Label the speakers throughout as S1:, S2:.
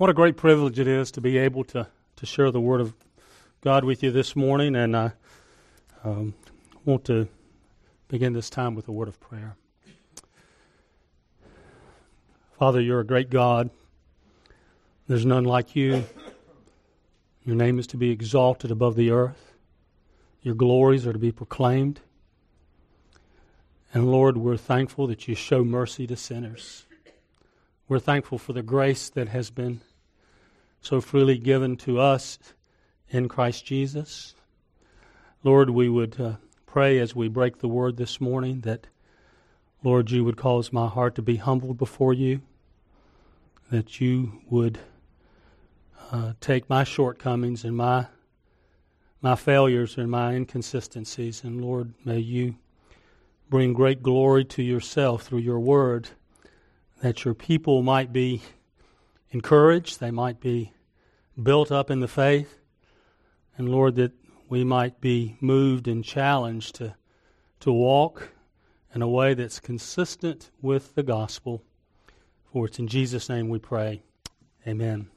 S1: What a great privilege it is to be able to, to share the Word of God with you this morning, and I um, want to begin this time with a word of prayer. Father, you're a great God. There's none like you. Your name is to be exalted above the earth. Your glories are to be proclaimed. And Lord, we're thankful that you show mercy to sinners. We're thankful for the grace that has been so freely given to us in Christ Jesus. Lord, we would uh, pray as we break the word this morning that, Lord, you would cause my heart to be humbled before you, that you would uh, take my shortcomings and my my failures and my inconsistencies, and Lord, may you bring great glory to yourself through your word, that your people might be encouraged, they might be built up in the faith, and Lord, that we might be moved and challenged to, to walk in a way that's consistent with the gospel. For it's in Jesus' name we pray. Amen.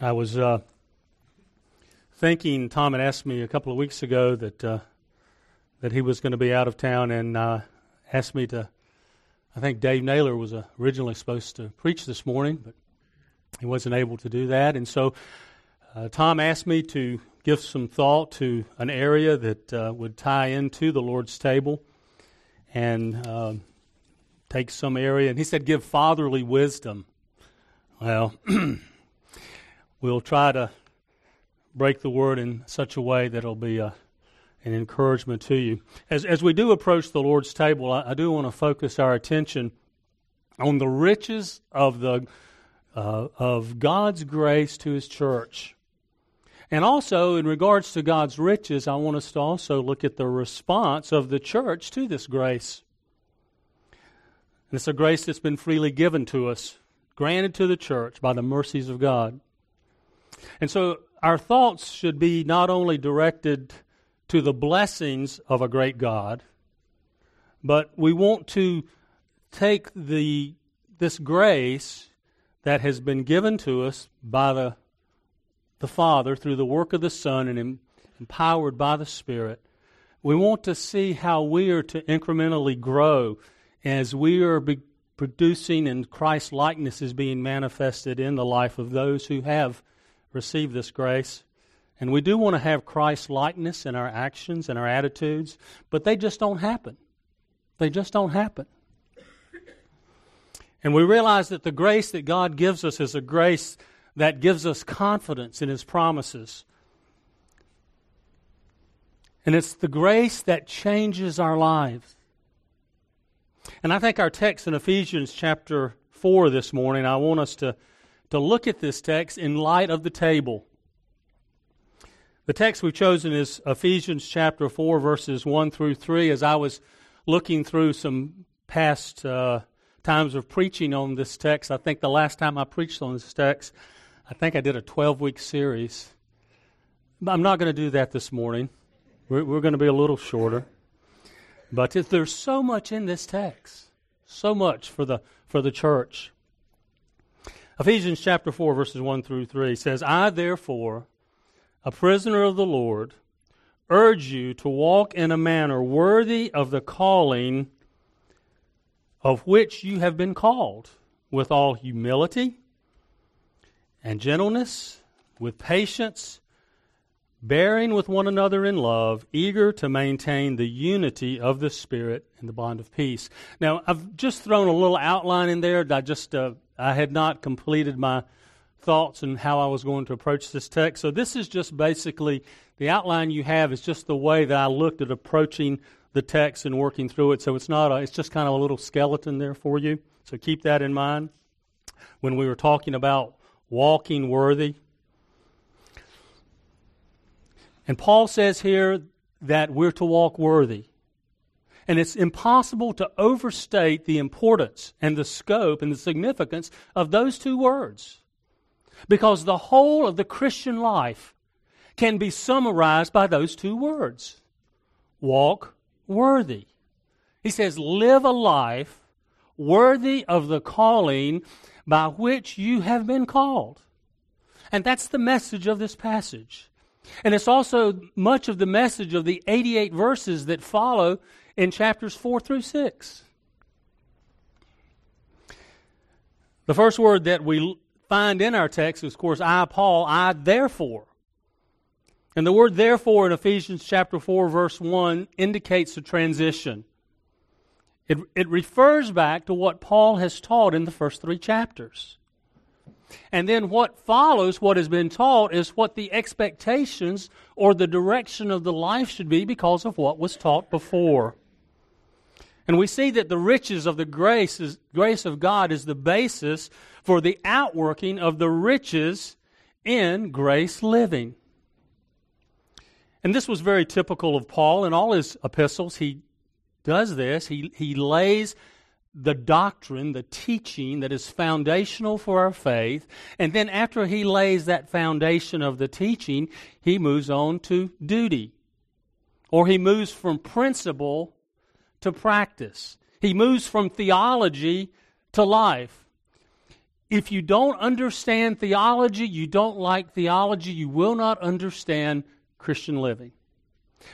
S1: I was uh, thinking, Tom had asked me a couple of weeks ago that uh, that he was going to be out of town and uh, asked me to I think Dave Naylor was uh, originally supposed to preach this morning, but he wasn't able to do that. And so uh, Tom asked me to give some thought to an area that uh, would tie into the Lord's table and um, take some area. And he said, give fatherly wisdom. Well, we'll try to break the word in such a way that it'll be a and encouragement to you. As, as we do approach the Lord's table, I, I do want to focus our attention on the riches of, the, uh, of God's grace to His church. And also, in regards to God's riches, I want us to also look at the response of the church to this grace. And it's a grace that's been freely given to us, granted to the church by the mercies of God. And so, our thoughts should be not only directed to the blessings of a great God, but we want to take the this grace that has been given to us by the the Father through the work of the Son and em, empowered by the Spirit. We want to see how we are to incrementally grow as we are be producing and Christ's likeness is being manifested in the life of those who have received this grace. And we do want to have Christ likeness in our actions and our attitudes, but they just don't happen. They just don't happen. And we realize that the grace that God gives us is a grace that gives us confidence in His promises. And it's the grace that changes our lives. And I think our text in Ephesians chapter 4 this morning, I want us to, to look at this text in light of the table. The text we've chosen is Ephesians chapter 4, verses 1 through 3. As I was looking through some past uh, times of preaching on this text, I think the last time I preached on this text, I think I did a 12 week series. I'm not going to do that this morning. We're, we're going to be a little shorter. But if there's so much in this text, so much for the, for the church. Ephesians chapter 4, verses 1 through 3 says, I therefore a prisoner of the Lord, urge you to walk in a manner worthy of the calling of which you have been called, with all humility and gentleness, with patience, bearing with one another in love, eager to maintain the unity of the Spirit in the bond of peace. Now, I've just thrown a little outline in there. I just uh, I had not completed my thoughts and how I was going to approach this text. So this is just basically the outline you have is just the way that I looked at approaching the text and working through it. So it's not a, it's just kind of a little skeleton there for you. So keep that in mind when we were talking about walking worthy. And Paul says here that we're to walk worthy. And it's impossible to overstate the importance and the scope and the significance of those two words. Because the whole of the Christian life can be summarized by those two words walk worthy. He says, live a life worthy of the calling by which you have been called. And that's the message of this passage. And it's also much of the message of the 88 verses that follow in chapters 4 through 6. The first word that we find in our text is, of course, I, Paul, I therefore. And the word therefore in Ephesians chapter 4, verse 1 indicates a transition. It, it refers back to what Paul has taught in the first three chapters. And then what follows, what has been taught, is what the expectations or the direction of the life should be because of what was taught before. And we see that the riches of the grace, is, grace of God is the basis for the outworking of the riches in grace living. And this was very typical of Paul in all his epistles. He does this. He, he lays the doctrine, the teaching that is foundational for our faith. And then after he lays that foundation of the teaching, he moves on to duty. Or he moves from principle to practice. He moves from theology to life. If you don't understand theology, you don't like theology, you will not understand Christian living.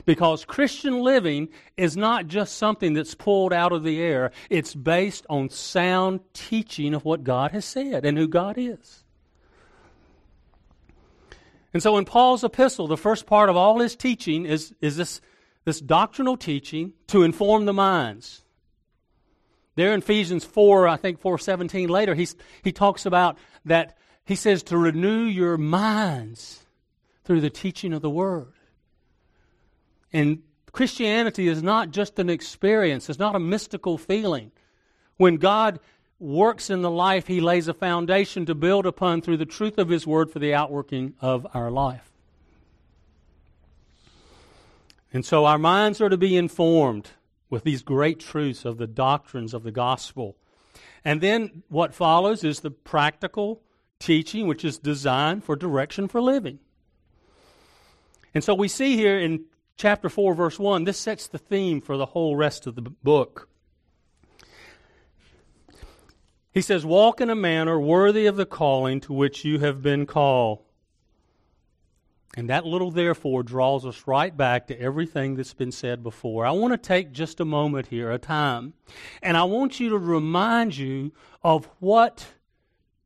S1: Because Christian living is not just something that's pulled out of the air, it's based on sound teaching of what God has said and who God is. And so in Paul's epistle, the first part of all his teaching is, is this, this doctrinal teaching to inform the minds. There in Ephesians 4, I think 417 later, he's, he talks about that, he says to renew your minds through the teaching of the Word. And Christianity is not just an experience, it's not a mystical feeling. When God works in the life, He lays a foundation to build upon through the truth of His Word for the outworking of our life. And so our minds are to be informed with these great truths of the doctrines of the gospel. And then what follows is the practical teaching, which is designed for direction for living. And so we see here in chapter 4, verse 1, this sets the theme for the whole rest of the book. He says, Walk in a manner worthy of the calling to which you have been called. And that little therefore draws us right back to everything that's been said before. I want to take just a moment here, a time, and I want you to remind you of what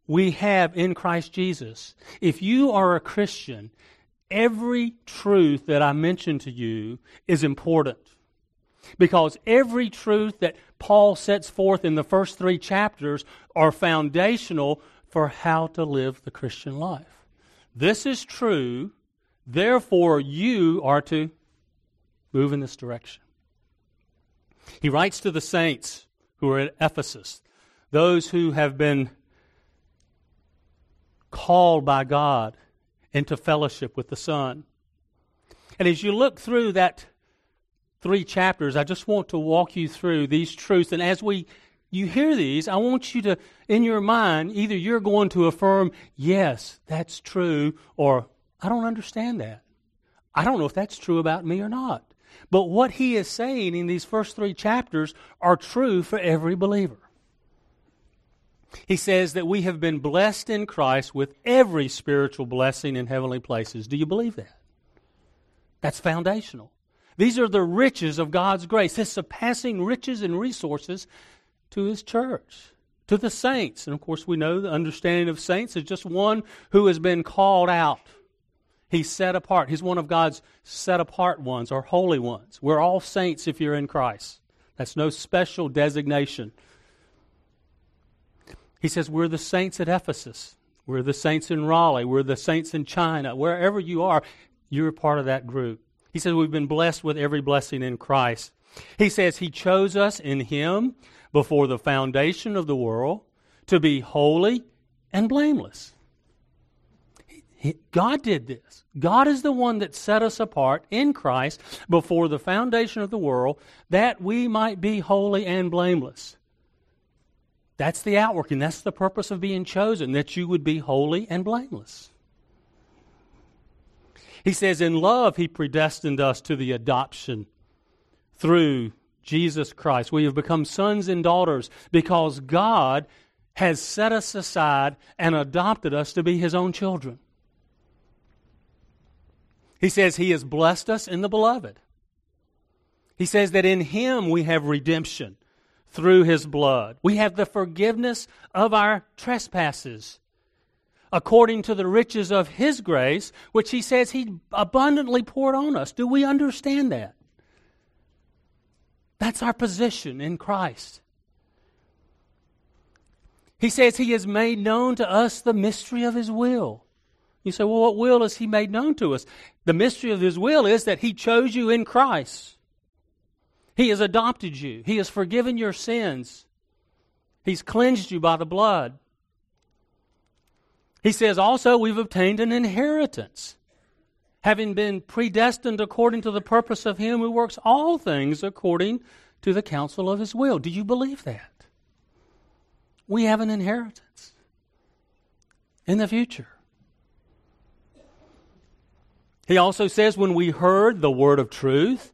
S1: we have in Christ Jesus. If you are a Christian, every truth that I mentioned to you is important. Because every truth that Paul sets forth in the first three chapters are foundational for how to live the Christian life. This is true, therefore, you are to move in this direction. He writes to the saints who are at Ephesus, those who have been called by God into fellowship with the Son. And as you look through that three chapters, I just want to walk you through these truths. And as we you hear these, I want you to, in your mind, either you're going to affirm, yes, that's true, or I don't understand that. I don't know if that's true about me or not. But what he is saying in these first three chapters are true for every believer. He says that we have been blessed in Christ with every spiritual blessing in heavenly places. Do you believe that? That's foundational. These are the riches of God's grace, His surpassing riches and resources to His church, to the saints. And of course, we know the understanding of saints is just one who has been called out. He's set apart. He's one of God's set apart ones or holy ones. We're all saints if you're in Christ. That's no special designation. He says, We're the saints at Ephesus. We're the saints in Raleigh. We're the saints in China. Wherever you are, you're part of that group. He says, We've been blessed with every blessing in Christ. He says, He chose us in Him before the foundation of the world to be holy and blameless. God did this. God is the one that set us apart in Christ before the foundation of the world that we might be holy and blameless. That's the outworking. That's the purpose of being chosen, that you would be holy and blameless. He says, In love, He predestined us to the adoption through Jesus Christ. We have become sons and daughters because God has set us aside and adopted us to be His own children. He says He has blessed us in the beloved. He says that in Him we have redemption through His blood. We have the forgiveness of our trespasses according to the riches of His grace, which He says He abundantly poured on us. Do we understand that? That's our position in Christ. He says He has made known to us the mystery of His will. You say, well, what will has He made known to us? The mystery of His will is that He chose you in Christ. He has adopted you, He has forgiven your sins, He's cleansed you by the blood. He says also, we've obtained an inheritance, having been predestined according to the purpose of Him who works all things according to the counsel of His will. Do you believe that? We have an inheritance in the future. He also says, when we heard the word of truth,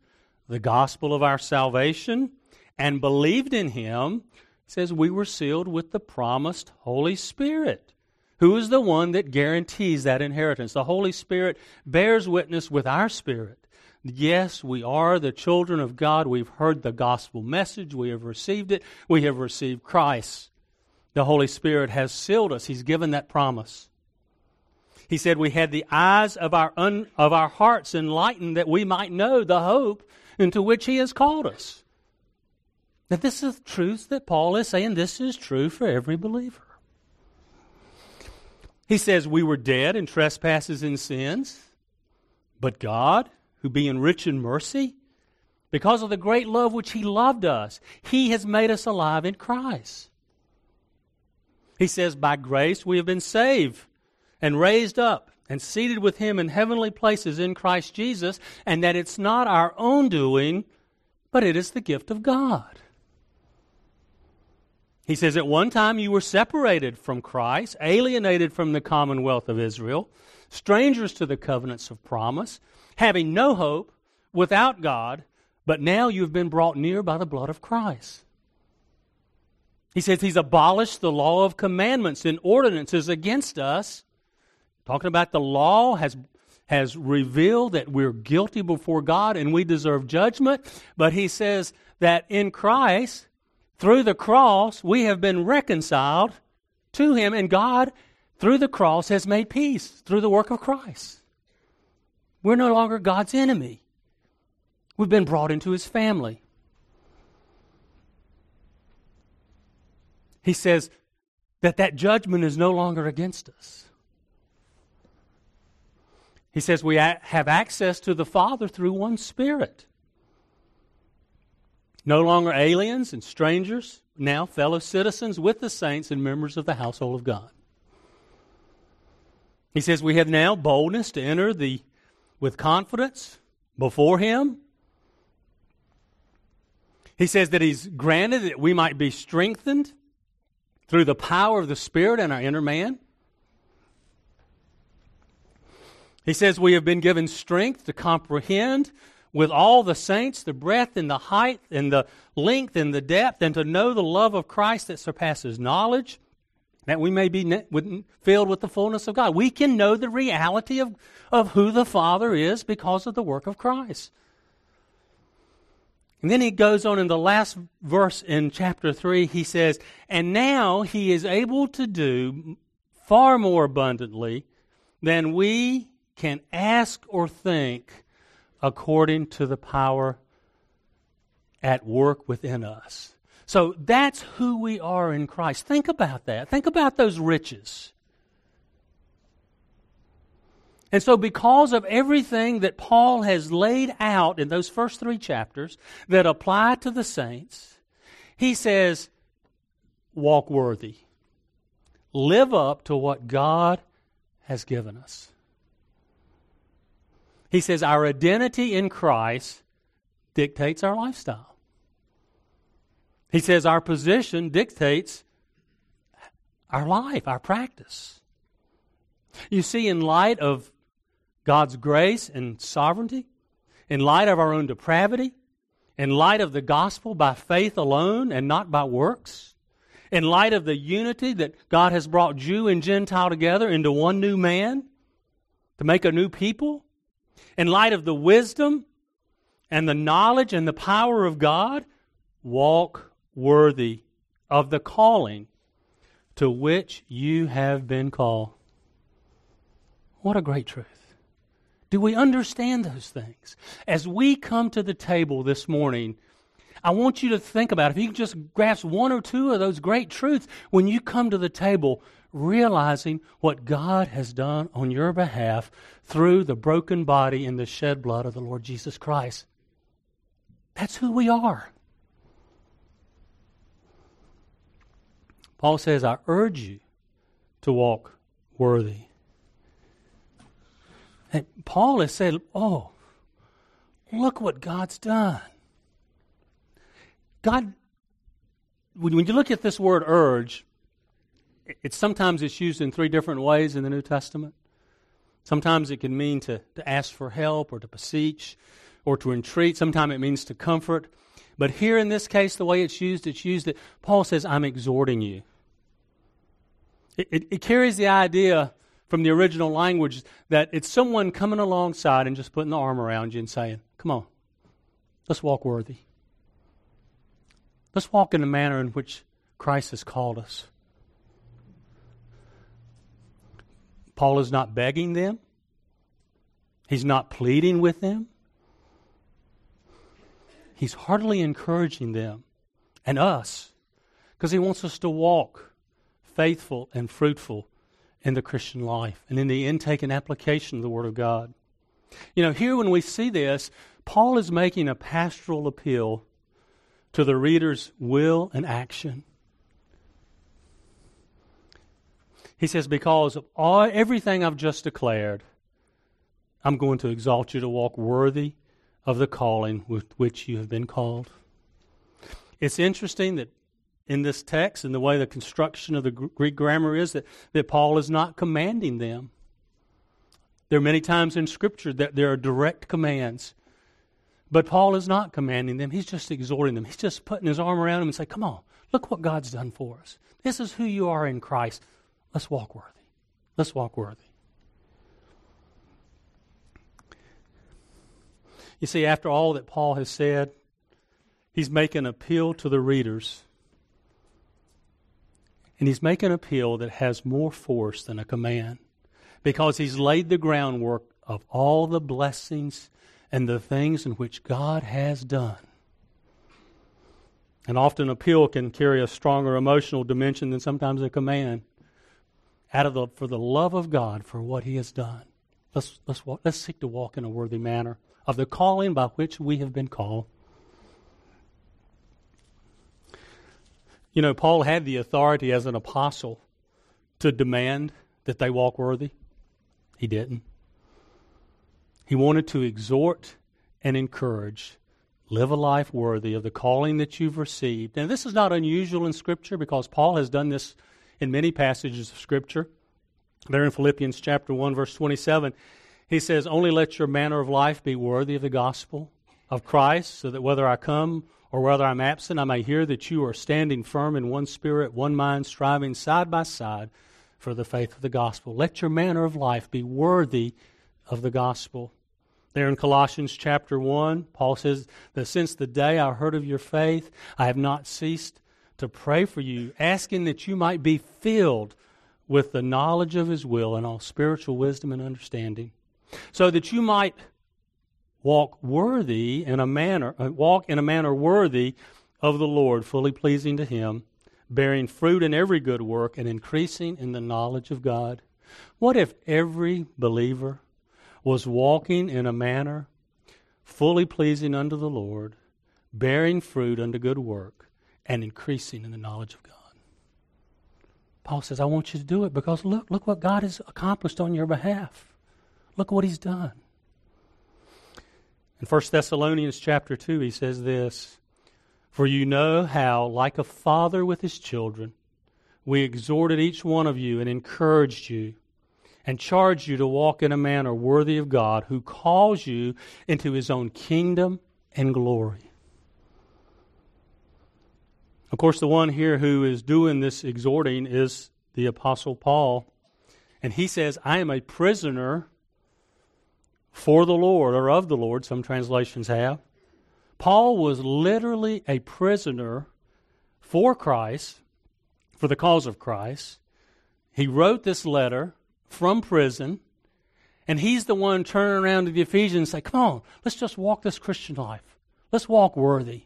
S1: the gospel of our salvation, and believed in Him, says we were sealed with the promised Holy Spirit who is the one that guarantees that inheritance? The Holy Spirit bears witness with our spirit. Yes, we are the children of God. We've heard the gospel message. We have received it. We have received Christ. The Holy Spirit has sealed us. He's given that promise. He said we had the eyes of our, un, of our hearts enlightened that we might know the hope into which He has called us. Now, this is the truth that Paul is saying this is true for every believer. He says, We were dead in trespasses and sins, but God, who being rich in mercy, because of the great love which He loved us, He has made us alive in Christ. He says, By grace we have been saved and raised up and seated with Him in heavenly places in Christ Jesus, and that it's not our own doing, but it is the gift of God. He says, At one time you were separated from Christ, alienated from the commonwealth of Israel, strangers to the covenants of promise, having no hope, without God, but now you've been brought near by the blood of Christ. He says he's abolished the law of commandments and ordinances against us. Talking about the law has, has revealed that we're guilty before God and we deserve judgment. But he says that in Christ, through the cross, we have been reconciled to Him, and God, through the cross, has made peace through the work of Christ. We're no longer God's enemy. We've been brought into His family. He says that that judgment is no longer against us. He says we have access to the Father through one Spirit. No longer aliens and strangers, now fellow citizens with the saints and members of the household of God. He says we have now boldness to enter the with confidence before him. He says that he's granted that we might be strengthened through the power of the Spirit in our inner man. He says we have been given strength to comprehend with all the saints, the breadth and the height and the length and the depth, and to know the love of Christ that surpasses knowledge, that we may be filled with the fullness of God. We can know the reality of, of who the Father is because of the work of Christ. And then he goes on in the last verse in chapter 3, he says, And now he is able to do far more abundantly than we can ask or think according to the power at work within us. So that's who we are in Christ. Think about that. Think about those riches. And so, because of everything that Paul has laid out in those first three chapters that apply to the saints, he says, walk worthy. Live up to what God has given us. He says our identity in Christ dictates our lifestyle. He says our position dictates our life, our practice. You see, in light of God's grace and sovereignty, in light of our own depravity, in light of the gospel by faith alone and not by works, in light of the unity that God has brought Jew and Gentile together into one new man to make a new people, in light of the wisdom and the knowledge and the power of God, walk worthy of the calling to which you have been called. What a great truth. Do we understand those things? As we come to the table this morning, I want you to think about if you can just grasp one or two of those great truths when you come to the table, realizing what God has done on your behalf through the broken body and the shed blood of the Lord Jesus Christ. That's who we are. Paul says, I urge you to walk worthy. And Paul has said, Oh, look what God's done. God, when you look at this word urge, it's sometimes it's used in three different ways in the New Testament. Sometimes it can mean to, to ask for help or to beseech or to entreat. Sometimes it means to comfort. But here in this case, the way it's used, it's used that Paul says, I'm exhorting you. It, it, it carries the idea from the original language that it's someone coming alongside and just putting the arm around you and saying, Come on, let's walk worthy. Let's walk in the manner in which Christ has called us. Paul is not begging them. He's not pleading with them. He's heartily encouraging them and us because he wants us to walk faithful and fruitful in the Christian life and in the intake and application of the Word of God. You know, here when we see this, Paul is making a pastoral appeal to the reader's will and action. He says, Because of all, everything I've just declared, I'm going to exalt you to walk worthy of the calling with which you have been called. It's interesting that in this text and the way the construction of the Greek grammar is that, that Paul is not commanding them. There are many times in Scripture that there are direct commands. But Paul is not commanding them. He's just exhorting them. He's just putting his arm around them and say, Come on, look what God's done for us. This is who you are in Christ. Let's walk worthy. Let's walk worthy. You see, after all that Paul has said, he's making an appeal to the readers and he's making an appeal that has more force than a command because he's laid the groundwork of all the blessings and the things in which God has done. And often appeal can carry a stronger emotional dimension than sometimes a command. Out of the for the love of God for what He has done. Let's let's walk, let's seek to walk in a worthy manner of the calling by which we have been called. You know, Paul had the authority as an apostle to demand that they walk worthy. He didn't. He wanted to exhort and encourage. Live a life worthy of the calling that you've received. And this is not unusual in Scripture because Paul has done this in many passages of Scripture. There in Philippians chapter 1, verse 27, he says, Only let your manner of life be worthy of the gospel of Christ, so that whether I come or whether I'm absent, I may hear that you are standing firm in one spirit, one mind, striving side by side for the faith of the gospel. Let your manner of life be worthy of the gospel. There in Colossians chapter 1, Paul says that since the day I heard of your faith, I have not ceased to pray for you, asking that you might be filled with the knowledge of his will and all spiritual wisdom and understanding, so that you might walk worthy in a manner, uh, walk in a manner worthy of the Lord, fully pleasing to Him, bearing fruit in every good work, and increasing in the knowledge of God. What if every believer was walking in a manner fully pleasing unto the Lord, bearing fruit unto good work, and increasing in the knowledge of God? Paul says, I want you to do it because look, look what God has accomplished on your behalf. Look what He's done. In 1 Thessalonians chapter 2, he says this For you know how, like a father with his children, we exhorted each one of you and encouraged you and charged you to walk in a manner worthy of God who calls you into his own kingdom and glory. Of course, the one here who is doing this exhorting is the Apostle Paul. And he says, I am a prisoner for the Lord, or of the Lord, some translations have. Paul was literally a prisoner for Christ, for the cause of Christ. He wrote this letter from prison, and he's the one turning around to the Ephesians and say, Come on, let's just walk this Christian life. Let's walk worthy.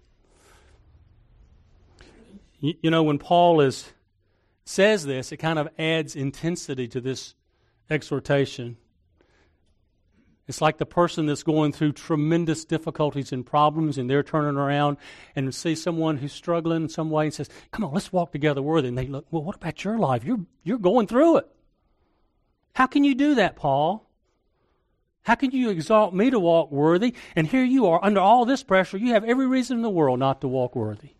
S1: You, you know, when Paul is says this, it kind of adds intensity to this exhortation. It's like the person that's going through tremendous difficulties and problems, and they're turning around and see someone who's struggling in some way and says, Come on, let's walk together worthy. And they look, Well, what about your life? You're, you're going through it. How can you do that, Paul? How can you exalt me to walk worthy? And here you are, under all this pressure, you have every reason in the world not to walk worthy.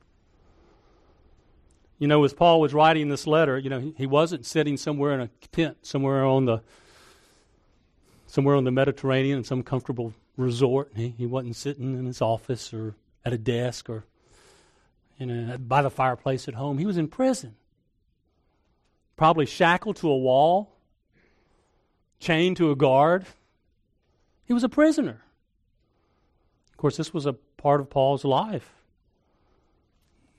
S1: You know, as Paul was writing this letter, you know, he wasn't sitting somewhere in a tent, somewhere on the somewhere on the Mediterranean in some comfortable resort. He, he wasn't sitting in his office or at a desk or you know by the fireplace at home. He was in prison. Probably shackled to a wall, chained to a guard. He was a prisoner. Of course, this was a part of Paul's life.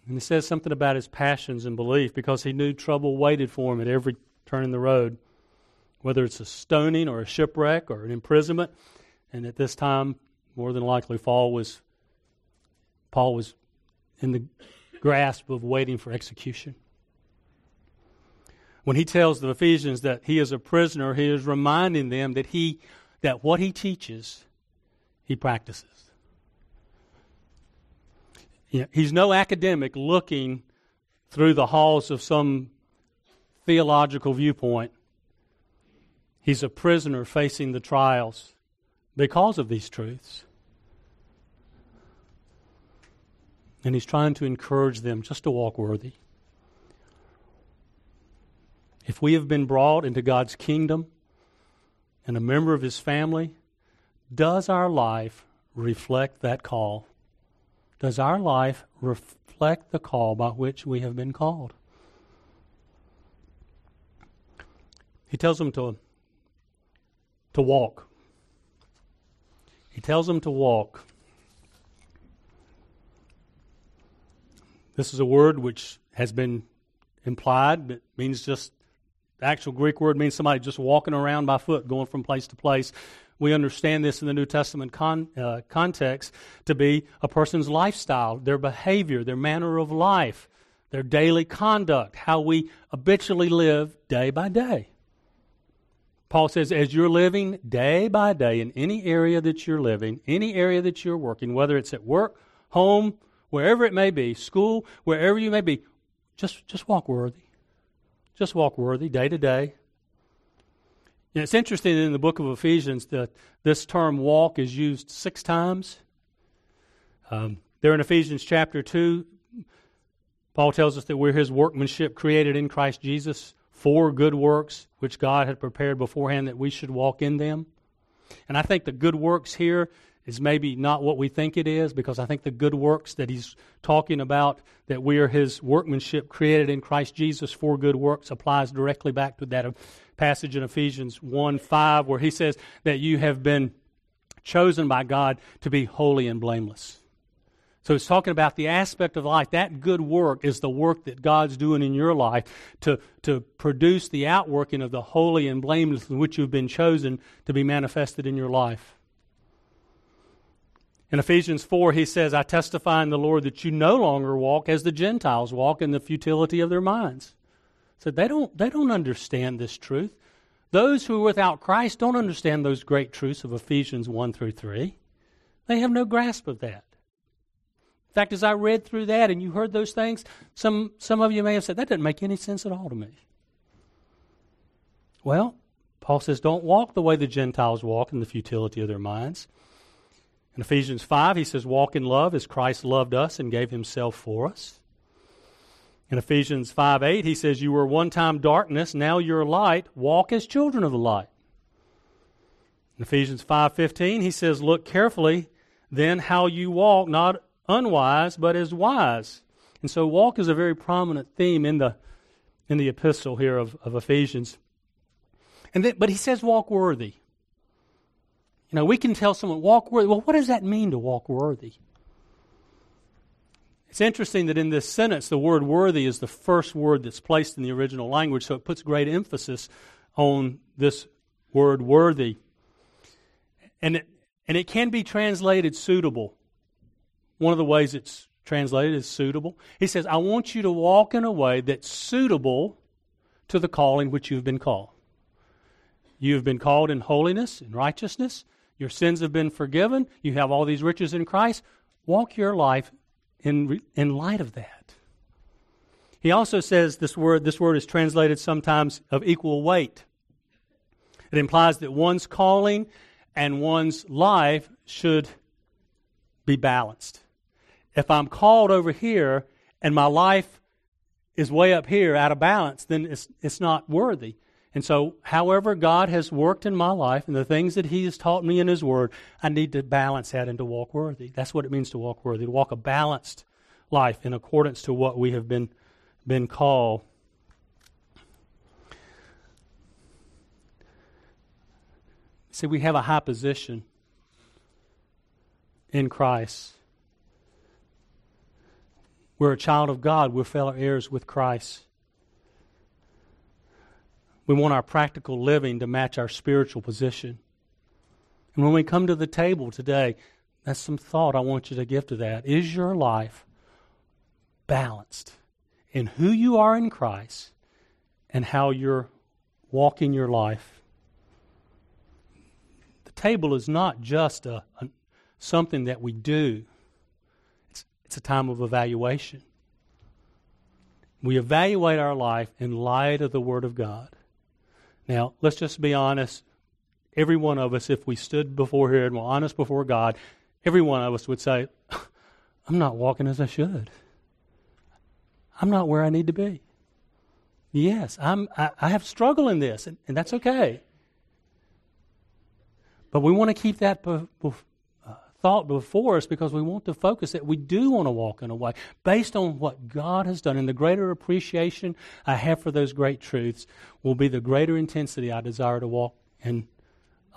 S1: And he says something about his passions and belief because he knew trouble waited for him at every turn in the road, whether it's a stoning or a shipwreck or an imprisonment. And at this time, more than likely, Paul was Paul was in the grasp of waiting for execution. When he tells the Ephesians that he is a prisoner, he is reminding them that he that what he teaches, he practices. You know, he's no academic looking through the halls of some theological viewpoint. He's a prisoner facing the trials because of these truths. And he's trying to encourage them just to walk worthy. If we have been brought into God's kingdom and a member of his family, does our life reflect that call? Does our life reflect the call by which we have been called? He tells them to, to walk. He tells them to walk. This is a word which has been implied, but means just the actual Greek word means somebody just walking around by foot, going from place to place we understand this in the New Testament con, uh, context to be a person's lifestyle, their behavior, their manner of life, their daily conduct, how we habitually live day by day. Paul says, as you're living day by day in any area that you're living, any area that you're working, whether it's at work, home, wherever it may be, school, wherever you may be, just, just walk worthy. Just walk worthy day to day, And it's interesting in the book of Ephesians that this term walk is used six times. Um, there in Ephesians chapter 2, Paul tells us that we're his workmanship created in Christ Jesus for good works, which God had prepared beforehand that we should walk in them. And I think the good works here is maybe not what we think it is because I think the good works that he's talking about, that we are his workmanship created in Christ Jesus for good works, applies directly back to that passage in Ephesians 1 5, where he says that you have been chosen by God to be holy and blameless. So it's talking about the aspect of life. That good work is the work that God's doing in your life to, to produce the outworking of the holy and blameless in which you've been chosen to be manifested in your life. In Ephesians 4, he says, I testify in the Lord that you no longer walk as the Gentiles walk in the futility of their minds. So they don't, they don't understand this truth. Those who are without Christ don't understand those great truths of Ephesians 1 through 3. They have no grasp of that. In fact, as I read through that and you heard those things, some, some of you may have said, that doesn't make any sense at all to me. Well, Paul says, don't walk the way the Gentiles walk in the futility of their minds. In Ephesians 5, he says, walk in love as Christ loved us and gave himself for us. In Ephesians 5 8, he says, You were one time darkness, now you're light. Walk as children of the light. In Ephesians 5:15 he says look carefully then how you walk not unwise but as wise And so walk is a very prominent theme in the in the epistle here of, of Ephesians. And then, but he says walk worthy. You know, we can tell someone walk worthy. Well, what does that mean to walk worthy? It's interesting that in this sentence, the word worthy is the first word that's placed in the original language, so it puts great emphasis on this word worthy. And it, and it can be translated suitable. One of the ways it's translated is suitable. He says, I want you to walk in a way that's suitable to the calling which you've been called. You have been called in holiness and righteousness. Your sins have been forgiven. You have all these riches in Christ. Walk your life in, in light of that. He also says this word, this word is translated sometimes of equal weight. It implies that one's calling and one's life should be balanced. If I'm called over here and my life is way up here out of balance, then it's, it's not worthy. And so, however God has worked in my life and the things that He has taught me in His Word, I need to balance that and to walk worthy. That's what it means to walk worthy, to walk a balanced life in accordance to what we have been, been called. See, we have a high position in Christ. We're a child of God, we're fellow heirs with Christ. We want our practical living to match our spiritual position. And when we come to the table today, that's some thought I want you to give to that. Is your life balanced in who you are in Christ and how you're walking your life? The table is not just a, a something that we do. It's, it's a time of evaluation. We evaluate our life in light of the Word of God. Now, let's just be honest. Every one of us, if we stood before here and were honest before God, every one of us would say, I'm not walking as I should. I'm not where I need to be. Yes, I'm, I, I have struggle in this, and, and, that's okay. But we want to keep that thought before us because we want to focus that we do want to walk in a way based on what God has done. And the greater appreciation I have for those great truths will be the greater intensity I desire to walk in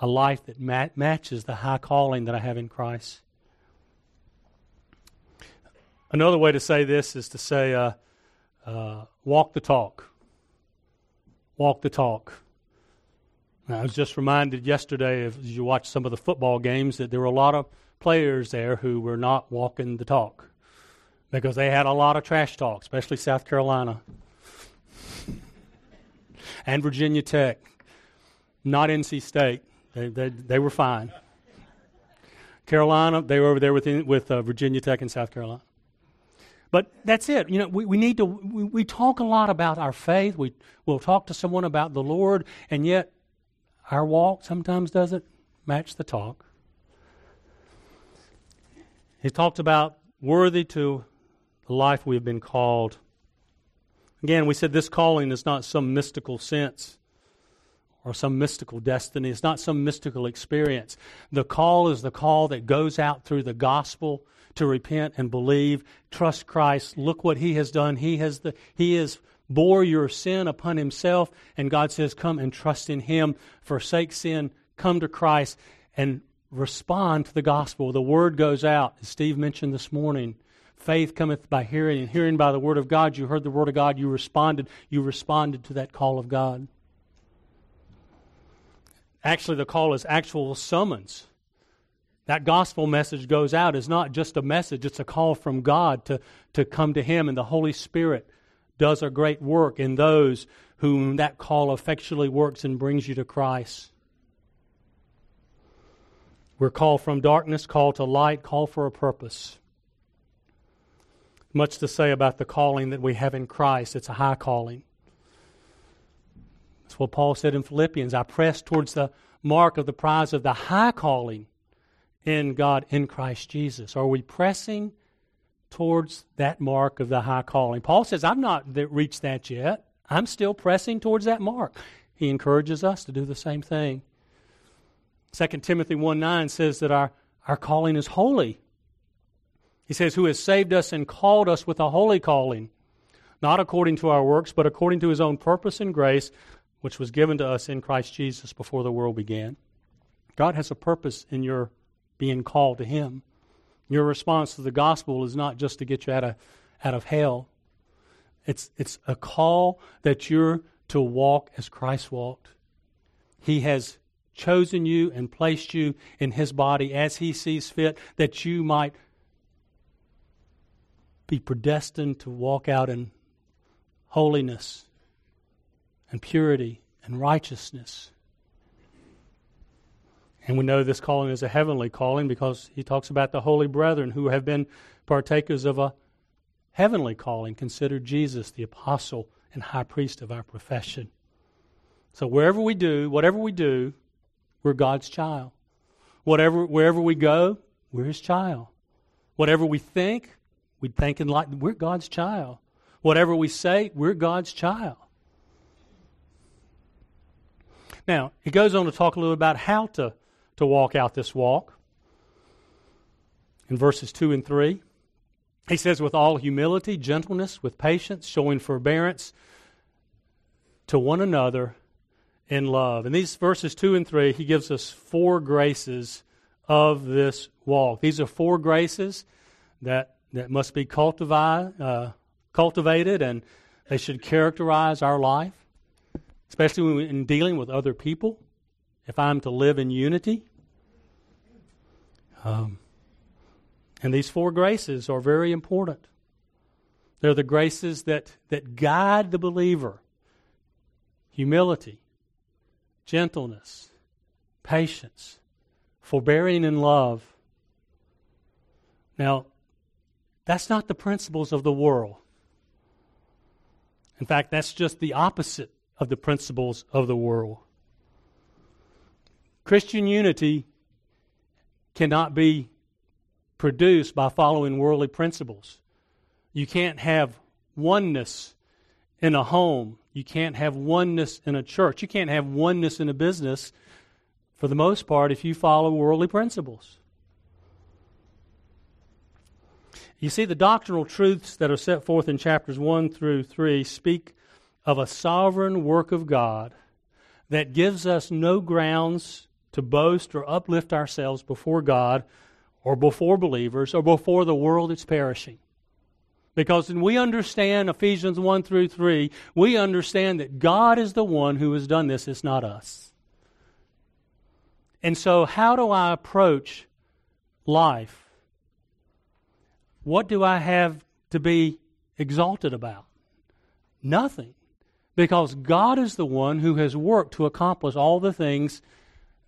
S1: a life that mat- matches the high calling that I have in Christ. Another way to say this is to say, uh, uh, walk the talk. Walk the talk. I was just reminded yesterday, as you watched some of the football games, that there were a lot of players there who were not walking the talk because they had a lot of trash talk, especially South Carolina and Virginia Tech. Not NC State. They, they, they were fine. Carolina, they were over there with, with uh, Virginia Tech and South Carolina. But that's it. You know, we, we need to, we, we talk a lot about our faith. We, we'll talk to someone about the Lord, and yet our walk sometimes doesn't match the talk. He talked about worthy to the life we have been called. Again, we said this calling is not some mystical sense or some mystical destiny. It's not some mystical experience. The call is the call that goes out through the gospel to repent and believe, trust Christ. Look what He has done. He has the He has bore your sin upon Himself, and God says, "Come and trust in Him. Forsake sin. Come to Christ and respond to the gospel. The word goes out, as Steve mentioned this morning. Faith cometh by hearing, and hearing by the word of God. You heard the word of God, you responded. You responded to that call of God. Actually, the call is actual summons. That gospel message goes out is not just a message, it's a call from God to, to come to Him, and the Holy Spirit does a great work in those whom that call effectually works and brings you to Christ. We're called from darkness, called to light, called for a purpose. Much to say about the calling that we have in Christ. It's a high calling. That's what Paul said in Philippians. I press towards the mark of the prize of the high calling in God in Christ Jesus. Are we pressing towards that mark of the high calling? Paul says, I've not reached that yet. I'm still pressing towards that mark. He encourages us to do the same thing. 2 Timothy 1 9 says that our, our calling is holy. He says, Who has saved us and called us with a holy calling, not according to our works, but according to his own purpose and grace, which was given to us in Christ Jesus before the world began. God has a purpose in your being called to him. Your response to the gospel is not just to get you out of, out of hell. It's, it's a call that you're to walk as Christ walked. He has chosen you and placed you in His body as He sees fit, that you might be predestined to walk out in holiness and purity and righteousness. And we know this calling is a heavenly calling because he talks about the holy brethren who have been partakers of a heavenly calling. Consider Jesus the apostle and high priest of our profession. So wherever we do, whatever we do, we're God's child. Whatever, wherever we go, we're His child. Whatever we think, we think in light. we're God's child. Whatever we say, we're God's child. Now, he goes on to talk a little about how to, to walk out this walk. In verses 2 and 3, he says, with all humility, gentleness, with patience, showing forbearance to one another in love. In these verses 2 and 3, he gives us four graces of this walk. These are four graces that, that must be cultivated, uh, cultivated and they should characterize our life, especially in dealing with other people. If I'm to live in unity, um, and these four graces are very important. They're the graces that, that guide the believer humility, gentleness, patience, forbearing, and love. Now, that's not the principles of the world. In fact, that's just the opposite of the principles of the world. Christian unity cannot be produced by following worldly principles. You can't have oneness in a home. You can't have oneness in a church. You can't have oneness in a business, for the most part, if you follow worldly principles. You see, the doctrinal truths that are set forth in chapters 1 through 3 speak of a sovereign work of God that gives us no grounds to boast or uplift ourselves before God or before believers or before the world that's perishing. Because when we understand Ephesians 1 through 3, we understand that God is the one who has done this, it's not us. And so, how do I approach life? What do I have to be exalted about? Nothing. Because God is the one who has worked to accomplish all the things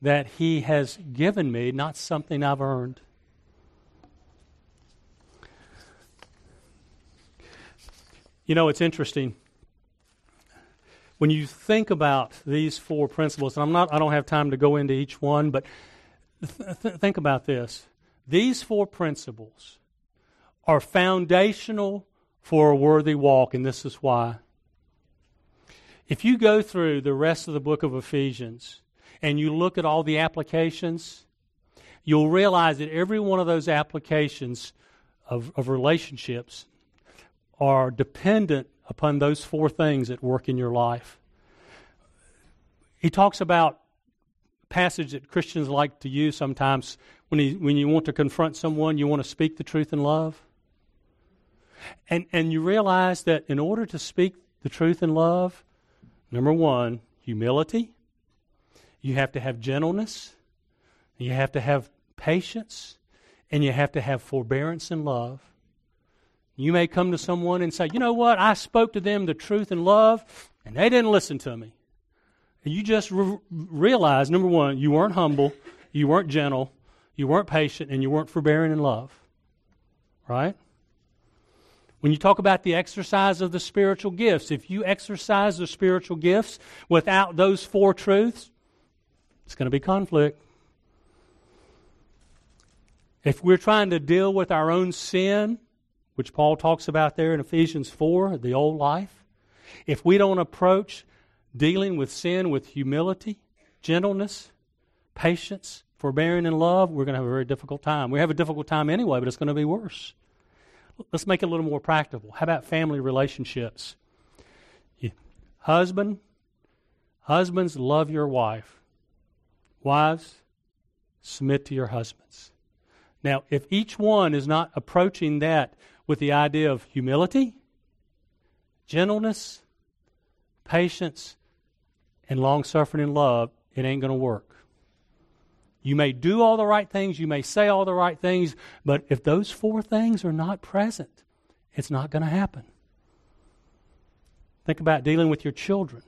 S1: that He has given me, not something I've earned. You know, it's interesting. When you think about these four principles, and I'm not, I don't have time to go into each one, but th- th- think about this. These four principles are foundational for a worthy walk, and this is why. If you go through the rest of the book of Ephesians and you look at all the applications, you'll realize that every one of those applications of, of relationships are dependent upon those four things that work in your life. He talks about passage that Christians like to use sometimes when, he, when you want to confront someone, you want to speak the truth in love. And, and you realize that in order to speak the truth in love, number one, humility, you have to have gentleness, you have to have patience, and you have to have forbearance and love. You may come to someone and say, you know what, I spoke to them the truth and love, and they didn't listen to me. And you just re- realize, number one, you weren't humble, you weren't gentle, you weren't patient, and you weren't forbearing in love. Right? When you talk about the exercise of the spiritual gifts, if you exercise the spiritual gifts without those four truths, it's going to be conflict. If we're trying to deal with our own sin, which Paul talks about there in Ephesians 4, the old life, if we don't approach dealing with sin with humility, gentleness, patience, forbearing, and love, we're going to have a very difficult time. We have a difficult time anyway, but it's going to be worse. let's make it a little more practical. How about family relationships? Husband, husbands, love your wife. Wives, submit to your husbands. Now, if each one is not approaching that with the idea of humility, gentleness, patience, and long suffering and love, it ain't going to work. You may do all the right things, you may say all the right things, but if those four things are not present, it's not going to happen. Think about dealing with your children.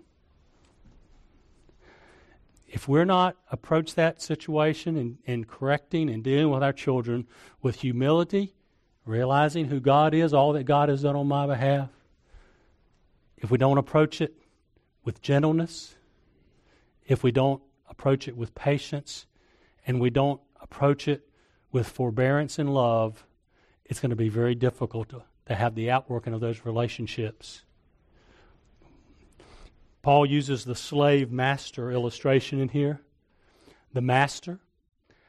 S1: If we're not approach that situation and, and correcting and dealing with our children with humility, realizing who God is, all that God has done on my behalf, if we don't approach it with gentleness, if we don't approach it with patience, and we don't approach it with forbearance and love, it's going to be very difficult to, to have the outworking of those relationships. Paul uses the slave master illustration in here. The master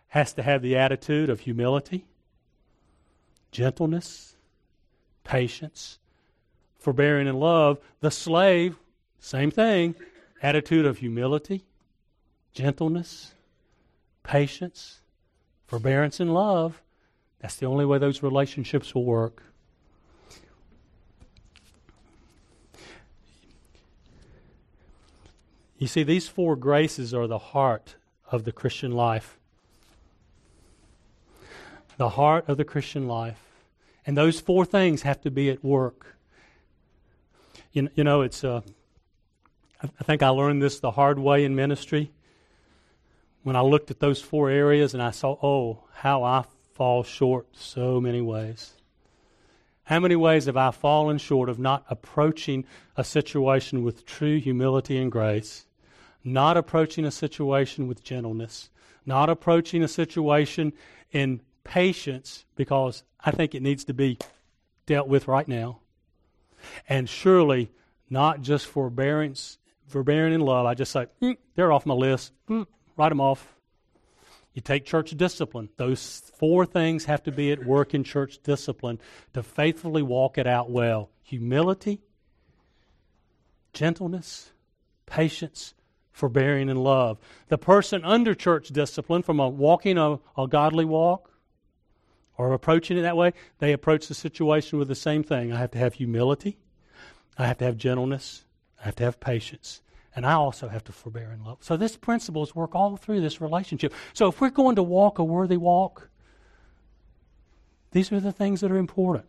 S1: has to have the attitude of humility, gentleness, patience, forbearing and love. The slave, same thing, attitude of humility, gentleness, patience, forbearance, and love. That's the only way those relationships will work. You see, these four graces are the heart of the Christian life. The heart of the Christian life. And those four things have to be at work. You, you know, it's, uh, I think I learned this the hard way in ministry when I looked at those four areas and I saw, oh, how I fall short so many ways. How many ways have I fallen short of not approaching a situation with true humility and grace, not approaching a situation with gentleness, not approaching a situation in patience because I think it needs to be dealt with right now, and surely not just forbearance, forbearing in love. I just say, mm, they're off my list. Mm, Write them off. You take church discipline. Those four things have to be at work in church discipline to faithfully walk it out well humility, gentleness, patience, forbearing, and love. The person under church discipline, from a walking a, a godly walk or approaching it that way, they approach the situation with the same thing. I have to have humility, I have to have gentleness, I have to have patience, and I also have to forbear and love. So this principles work all through this relationship. So if we're going to walk a worthy walk, these are the things that are important.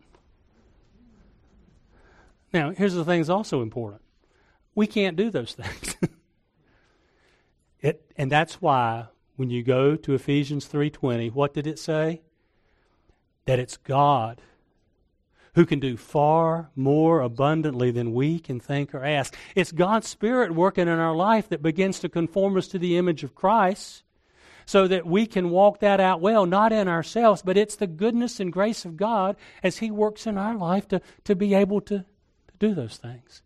S1: Now, here's the things also important. We can't do those things. it, and that's why when you go to Ephesians 3:20, what did it say? That it's God who can do far more abundantly than we can think or ask. It's God's Spirit working in our life that begins to conform us to the image of Christ so that we can walk that out well, not in ourselves, but it's the goodness and grace of God as He works in our life to, to be able to, to do those things.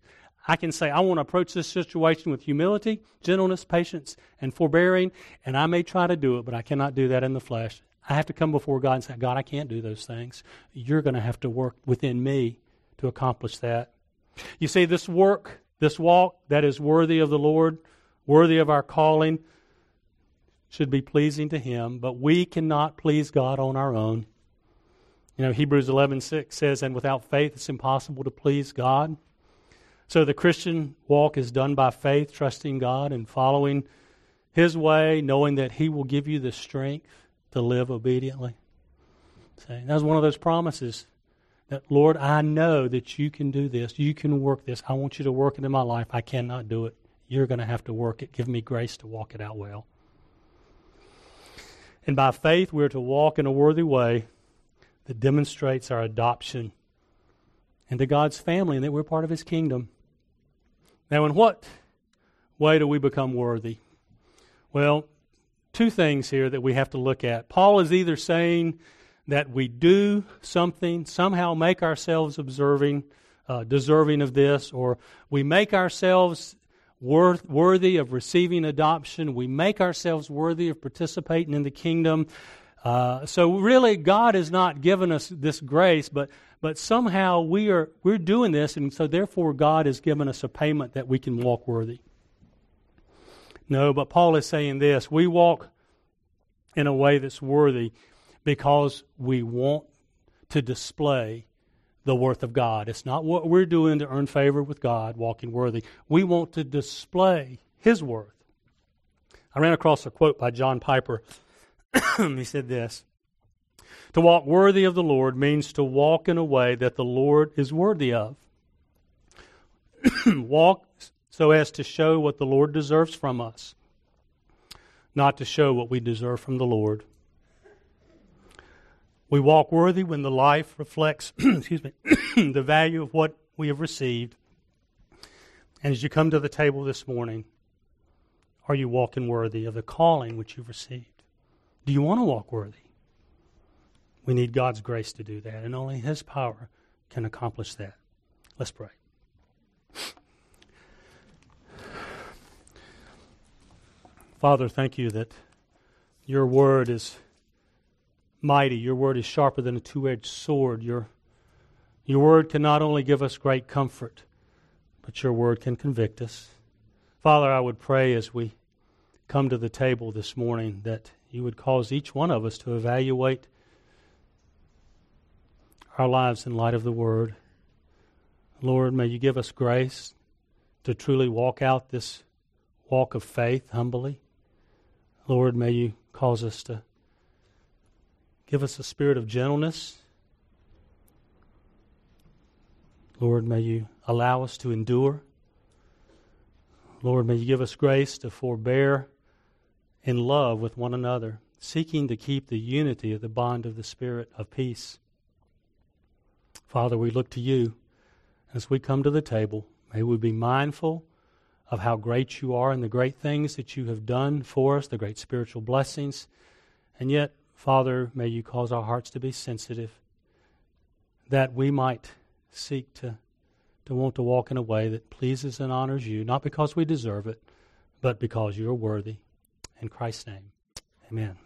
S1: I can say, I want to approach this situation with humility, gentleness, patience, and forbearing, and I may try to do it, but I cannot do that in the flesh. I have to come before God and say, God, I can't do those things. You're going to have to work within me to accomplish that. You see, this work, this walk that is worthy of the Lord, worthy of our calling, should be pleasing to Him, but we cannot please God on our own. You know, Hebrews 11:6 says, "And without faith it's impossible to please God." So the Christian walk is done by faith, trusting God and following His way, knowing that He will give you the strength to live obediently. See, that was one of those promises that, Lord, I know that you can do this. You can work this. I want you to work it in my life. I cannot do it. You're going to have to work it. Give me grace to walk it out well. And by faith, we're to walk in a worthy way that demonstrates our adoption into God's family and that we're part of His kingdom. Now, in what way do we become worthy? Well, two things here that we have to look at. Paul is either saying that we do something, somehow make ourselves observing, uh, deserving of this, or we make ourselves worth, worthy of receiving adoption, we make ourselves worthy of participating in the kingdom. Uh, so really, God has not given us this grace, but but somehow we are we're doing this, and so therefore God has given us a payment that we can walk worthy. No, but Paul is saying this: we walk in a way that's worthy because we want to display the worth of God. It's not what we're doing to earn favor with God, walking worthy. We want to display His worth. I ran across a quote by John Piper. he said this To walk worthy of the Lord means to walk in a way that the Lord is worthy of. walk so as to show what the Lord deserves from us, not to show what we deserve from the Lord. We walk worthy when the life reflects, excuse me, the value of what we have received. And as you come to the table this morning, are you walking worthy of the calling which you've received? Do you want to walk worthy? We need God's grace to do that, and only His power can accomplish that. Let's pray. Father, thank you that your word is mighty. Your word is sharper than a two edged sword. Your, your word can not only give us great comfort, but your word can convict us. Father, I would pray as we come to the table this morning that you would cause each one of us to evaluate our lives in light of the word. Lord, may you give us grace to truly walk out this walk of faith humbly. Lord, may you cause us to Give us a spirit of gentleness. Lord, may you allow us to endure. Lord, may you give us grace to forbear in love with one another, seeking to keep the unity of the bond of the Spirit of peace. Father, we look to you as we come to the table. May we be mindful of how great you are and the great things that you have done for us, the great spiritual blessings. And yet, Father, may you cause our hearts to be sensitive that we might seek to, to want to walk in a way that pleases and honors you, not because we deserve it, but because you are worthy. In Christ's name, amen.